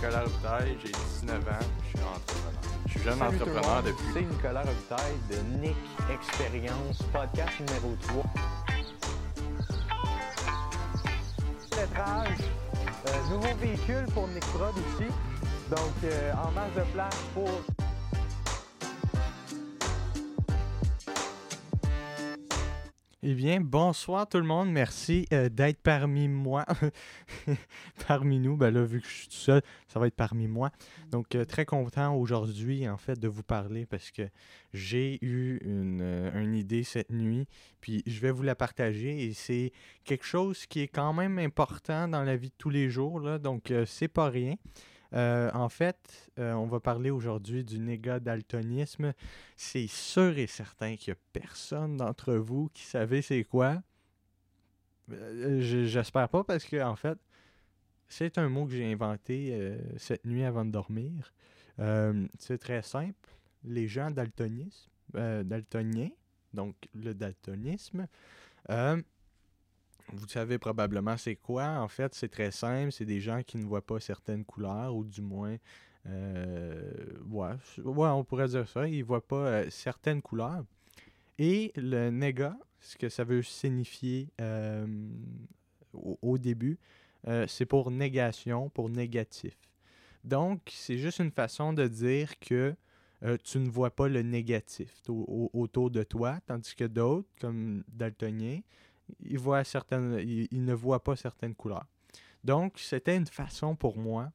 Nicolas Robitaille, j'ai 19 ans, je suis entrepreneur. Je suis jeune Salut entrepreneur depuis. C'est Nicolas Robitaille de Nick Expérience, podcast numéro 3. Lettrage, euh, nouveau véhicule pour Nick Prod aussi. Donc, euh, en masse de place pour Eh bien, bonsoir tout le monde. Merci euh, d'être parmi moi. parmi nous. Ben là, vu que je suis tout seul, ça va être parmi moi. Donc, euh, très content aujourd'hui, en fait, de vous parler parce que j'ai eu une, euh, une idée cette nuit. Puis, je vais vous la partager. Et c'est quelque chose qui est quand même important dans la vie de tous les jours. Donc, c'est pas rien. Euh, en fait, euh, on va parler aujourd'hui du négat daltonisme. C'est sûr et certain qu'il n'y a personne d'entre vous qui savait c'est quoi. Euh, je- J'espère pas parce que en fait, c'est un mot que j'ai inventé cette nuit avant de dormir. C'est très simple. Les gens daltonisme, daltoniens, donc le daltonisme, vous savez probablement c'est quoi. En fait, c'est très simple. C'est des gens qui ne voient pas certaines couleurs, ou du moins, euh, on pourrait dire ça. Ils ne voient pas euh, certaines couleurs. Et le néga, ce que ça veut signifier euh, au, début, c'est pour négation, pour négatif. Donc, c'est juste une façon de dire que tu ne vois pas le négatif au- au- autour de toi, tandis que d'autres, comme daltoniens, ils, voient certaines, ils ne voient pas certaines couleurs. Donc, c'était une façon pour moi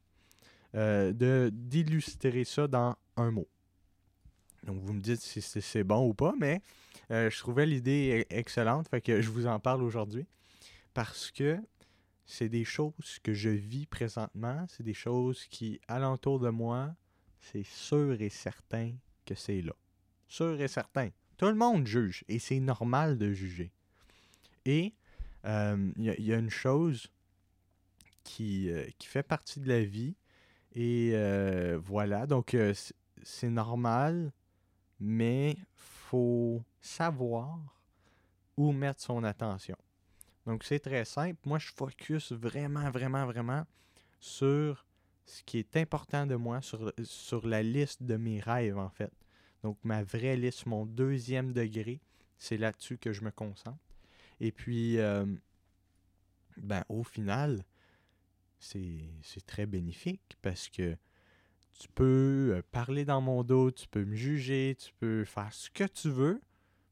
euh, d'illustrer ça dans un mot. Donc, vous me dites si c'est c'est bon ou pas, mais euh, je trouvais l'idée e- excellente, fait que je vous en parle aujourd'hui parce que c'est des choses que je vis présentement, c'est des choses qui, alentour de moi, c'est sûr et certain que c'est là. Sûr et certain. Tout le monde juge et c'est normal de juger. Et euh, il y, a- une chose qui, euh, qui fait partie de la vie. Et euh, voilà, donc c'est normal, mais faut savoir où mettre son attention. Donc c'est très simple. Moi, je focus vraiment, vraiment, vraiment sur ce qui est important de moi, sur, sur la liste de mes rêves, en fait. Donc ma vraie liste, mon deuxième degré, c'est là-dessus que je me concentre. Et puis, euh, ben, au final, c'est très bénéfique parce que tu peux euh, parler dans mon dos, tu peux me juger, tu peux faire ce que tu veux.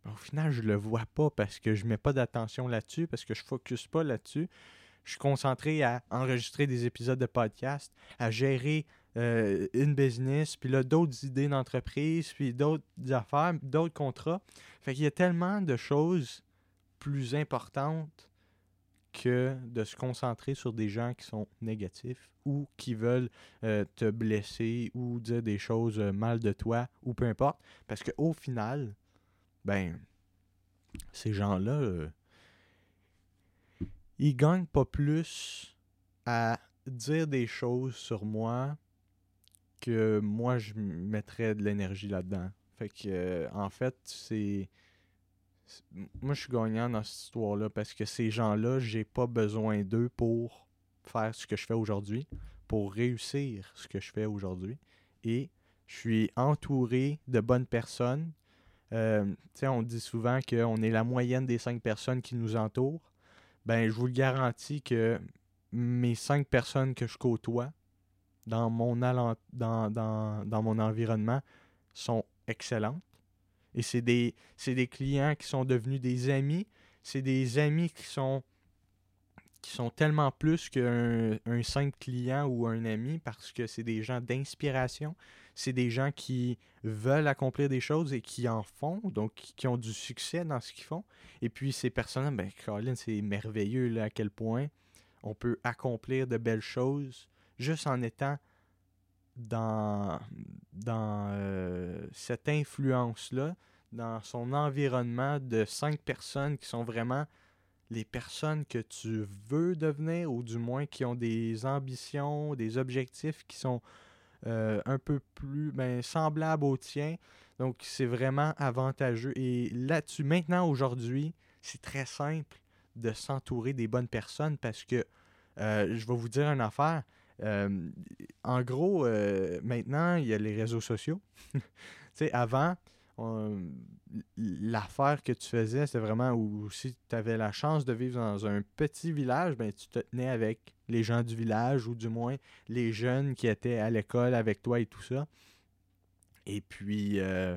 Au final, je le vois pas parce que je mets pas d'attention là-dessus, parce que je focus pas là-dessus. Je suis concentré à enregistrer des épisodes de podcast, à gérer euh, une business, puis là, d'autres idées d'entreprise, puis d'autres affaires, d'autres contrats. Fait qu'il y a tellement de choses plus importantes que de se concentrer sur des gens qui sont négatifs ou qui veulent euh, te blesser ou dire des choses euh, mal de toi ou peu importe. Parce qu'au final, ben, ces gens-là, euh, ils gagnent pas plus à dire des choses sur moi que moi je mettrais de l'énergie là-dedans. Fait que, en fait, c'est. Moi, je suis gagnant dans cette histoire-là parce que ces gens-là, j'ai pas besoin d'eux pour faire ce que je fais aujourd'hui, pour réussir ce que je fais aujourd'hui. Et je suis entouré de bonnes personnes. Euh, on dit souvent qu'on est la moyenne des cinq personnes qui nous entourent. Ben, je vous le garantis que mes cinq personnes que je côtoie dans mon environnement sont excellentes. Et c'est des, des clients qui sont devenus des amis. C'est des amis qui sont, qui sont tellement plus qu'un un simple client ou un ami parce que c'est des gens d'inspiration. C'est des gens qui veulent accomplir des choses et qui en font, donc qui qui ont du succès dans ce qu'ils font. Et puis ces personnes, ben, Colin, c'est merveilleux là, à quel point on peut accomplir de belles choses juste en étant dans, dans euh, cette influence-là, dans son environnement de cinq personnes qui sont vraiment les personnes que tu veux devenir, ou du moins qui ont des ambitions, des objectifs qui sont euh, un peu plus ben, semblables aux tiens. Donc, c'est vraiment avantageux. Et là-dessus, maintenant, aujourd'hui, c'est très simple de s'entourer des bonnes personnes parce que, euh, je vais vous dire une affaire, Euh, en gros, euh, maintenant, il y a les réseaux sociaux. tu sais, avant, l'affaire que tu faisais, c'était vraiment où si tu avais la chance de vivre dans un petit village, ben, tu te tenais avec les gens du village ou du moins les jeunes qui étaient à l'école avec toi et tout ça. Et puis, euh,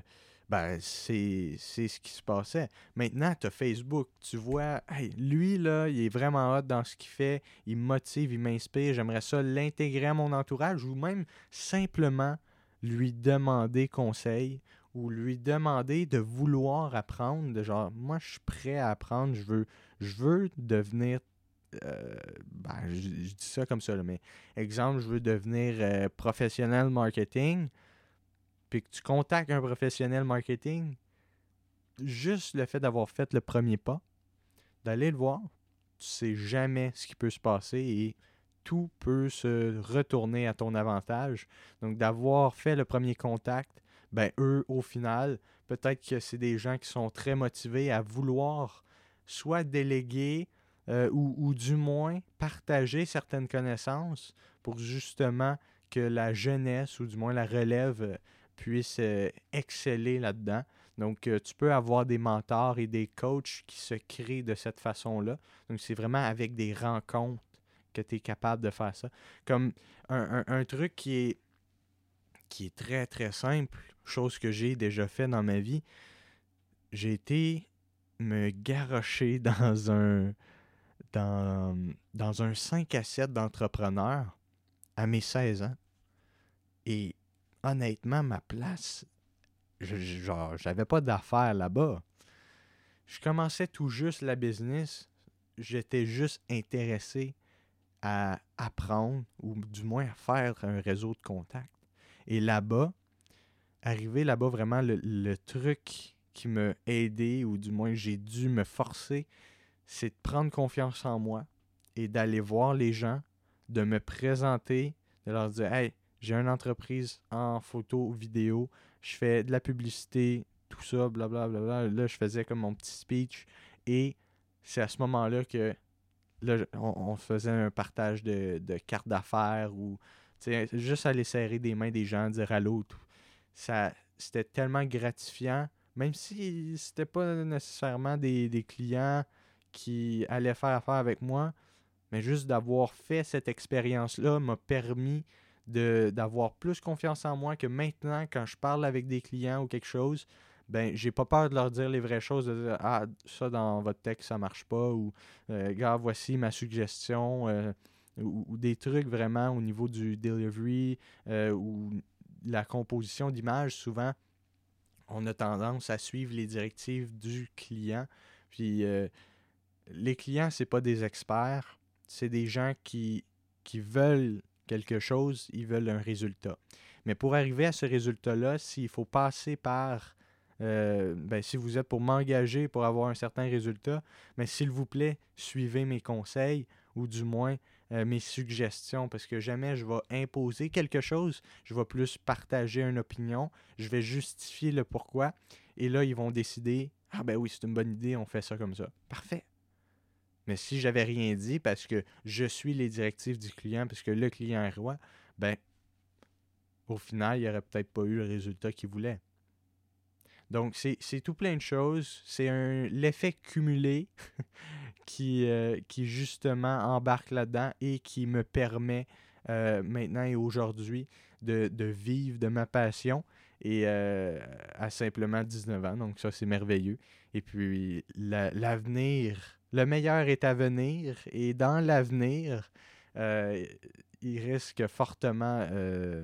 ben, c'est ce qui se passait. Maintenant, tu as Facebook. Tu vois, hey, lui, là, il est vraiment hot dans ce qu'il fait. Il me motive, il m'inspire. J'aimerais ça l'intégrer à mon entourage ou même simplement lui demander conseil ou lui demander de vouloir apprendre. De genre, moi, je suis prêt à apprendre. Je veux, je veux devenir. euh, ben, je, je dis ça comme ça, là, mais exemple, je veux devenir euh, professionnel marketing puis que tu contactes un professionnel marketing, juste le fait d'avoir fait le premier pas, d'aller le voir, tu sais jamais ce qui peut se passer et tout peut se retourner à ton avantage. Donc d'avoir fait le premier contact, ben eux au final, peut-être que c'est des gens qui sont très motivés à vouloir soit déléguer euh, ou, ou du moins partager certaines connaissances pour justement que la jeunesse ou du moins la relève euh, puisse euh, exceller là-dedans. Donc, euh, tu peux avoir des mentors et des coachs qui se créent de cette façon-là. Donc, c'est vraiment avec des rencontres que tu es capable de faire ça. Comme un, un- truc qui est, qui est très, très simple, chose que j'ai déjà fait dans ma vie, j'ai été me garrocher dans un, dans, dans un 5 à 7 d'entrepreneur à mes 16 ans. Et honnêtement, ma place, je- genre, j'avais pas d'affaires là-bas. Je commençais tout juste la business. J'étais juste intéressé à apprendre ou du moins à faire un réseau de contacts. Et là-bas, arrivé là-bas, vraiment, le, le truc qui m'a aidé ou du moins j'ai dû me forcer, c'est de prendre confiance en moi et d'aller voir les gens, de me présenter, de leur dire Hey, j'ai une entreprise en photo, vidéo, je fais de la publicité, tout ça, blablabla. Là, je faisais comme mon petit speech. Et c'est à ce moment-là que là, on, faisait un partage de, de cartes d'affaires ou juste aller serrer des mains des gens, dire allô. Tout. Ça, c'était tellement gratifiant, même si c'était pas nécessairement des, des clients qui allaient faire affaire avec moi, mais juste d'avoir fait cette expérience-là m'a permis d'avoir plus confiance en moi que maintenant quand je parle avec des clients ou quelque chose ben j'ai pas peur de leur dire les vraies choses de dire ah ça dans votre texte ça marche pas ou euh, gars voici ma suggestion euh, ou, des trucs vraiment au niveau du delivery euh, ou la composition d'image souvent on a tendance à suivre les directives du client. Puis les clients c'est pas des experts c'est des gens qui qui veulent quelque chose, ils veulent un résultat. Mais pour arriver à ce résultat-là, s'il faut passer par, euh, ben, si vous êtes pour m'engager pour avoir un certain résultat, mais s'il vous plaît, suivez mes conseils ou du moins euh, mes suggestions, parce que jamais je vais imposer quelque chose, je vais plus partager une opinion, je vais justifier le pourquoi, et là, ils vont décider, ah ben oui, c'est une bonne idée, on fait ça comme ça. Parfait. Mais si j'avais rien dit parce que je suis les directives du client, parce que le client est roi, ben, au final, il n'y aurait peut-être pas eu le résultat qu'il voulait. Donc, c'est tout plein de choses. C'est l'effet cumulé qui, euh, qui, justement, embarque là-dedans et qui me permet euh, maintenant et aujourd'hui de, de vivre de ma passion et euh, à simplement 19 ans. Donc, ça, c'est merveilleux. Et puis, la- l'avenir, le meilleur est à venir. Et dans l'avenir, euh, il risque fortement euh,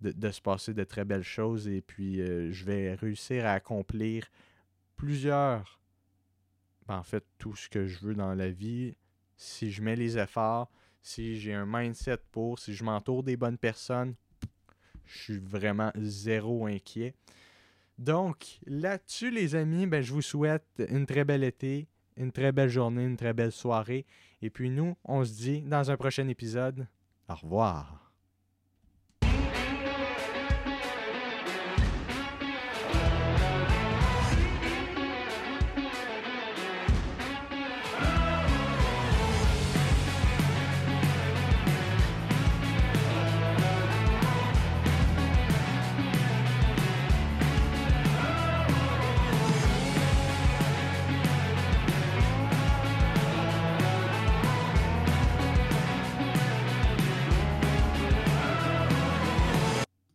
de, se passer de très belles choses. Et puis, euh, je vais réussir à accomplir plusieurs, ben, en fait, tout ce que je veux dans la vie. Si je mets les efforts, si j'ai un mindset pour, si je m'entoure des bonnes personnes, je suis vraiment zéro inquiet. Donc, là-dessus, les amis, ben, je vous souhaite une très belle été, une très belle journée, une très belle soirée. Et puis nous, on se dit dans un prochain épisode. Au revoir.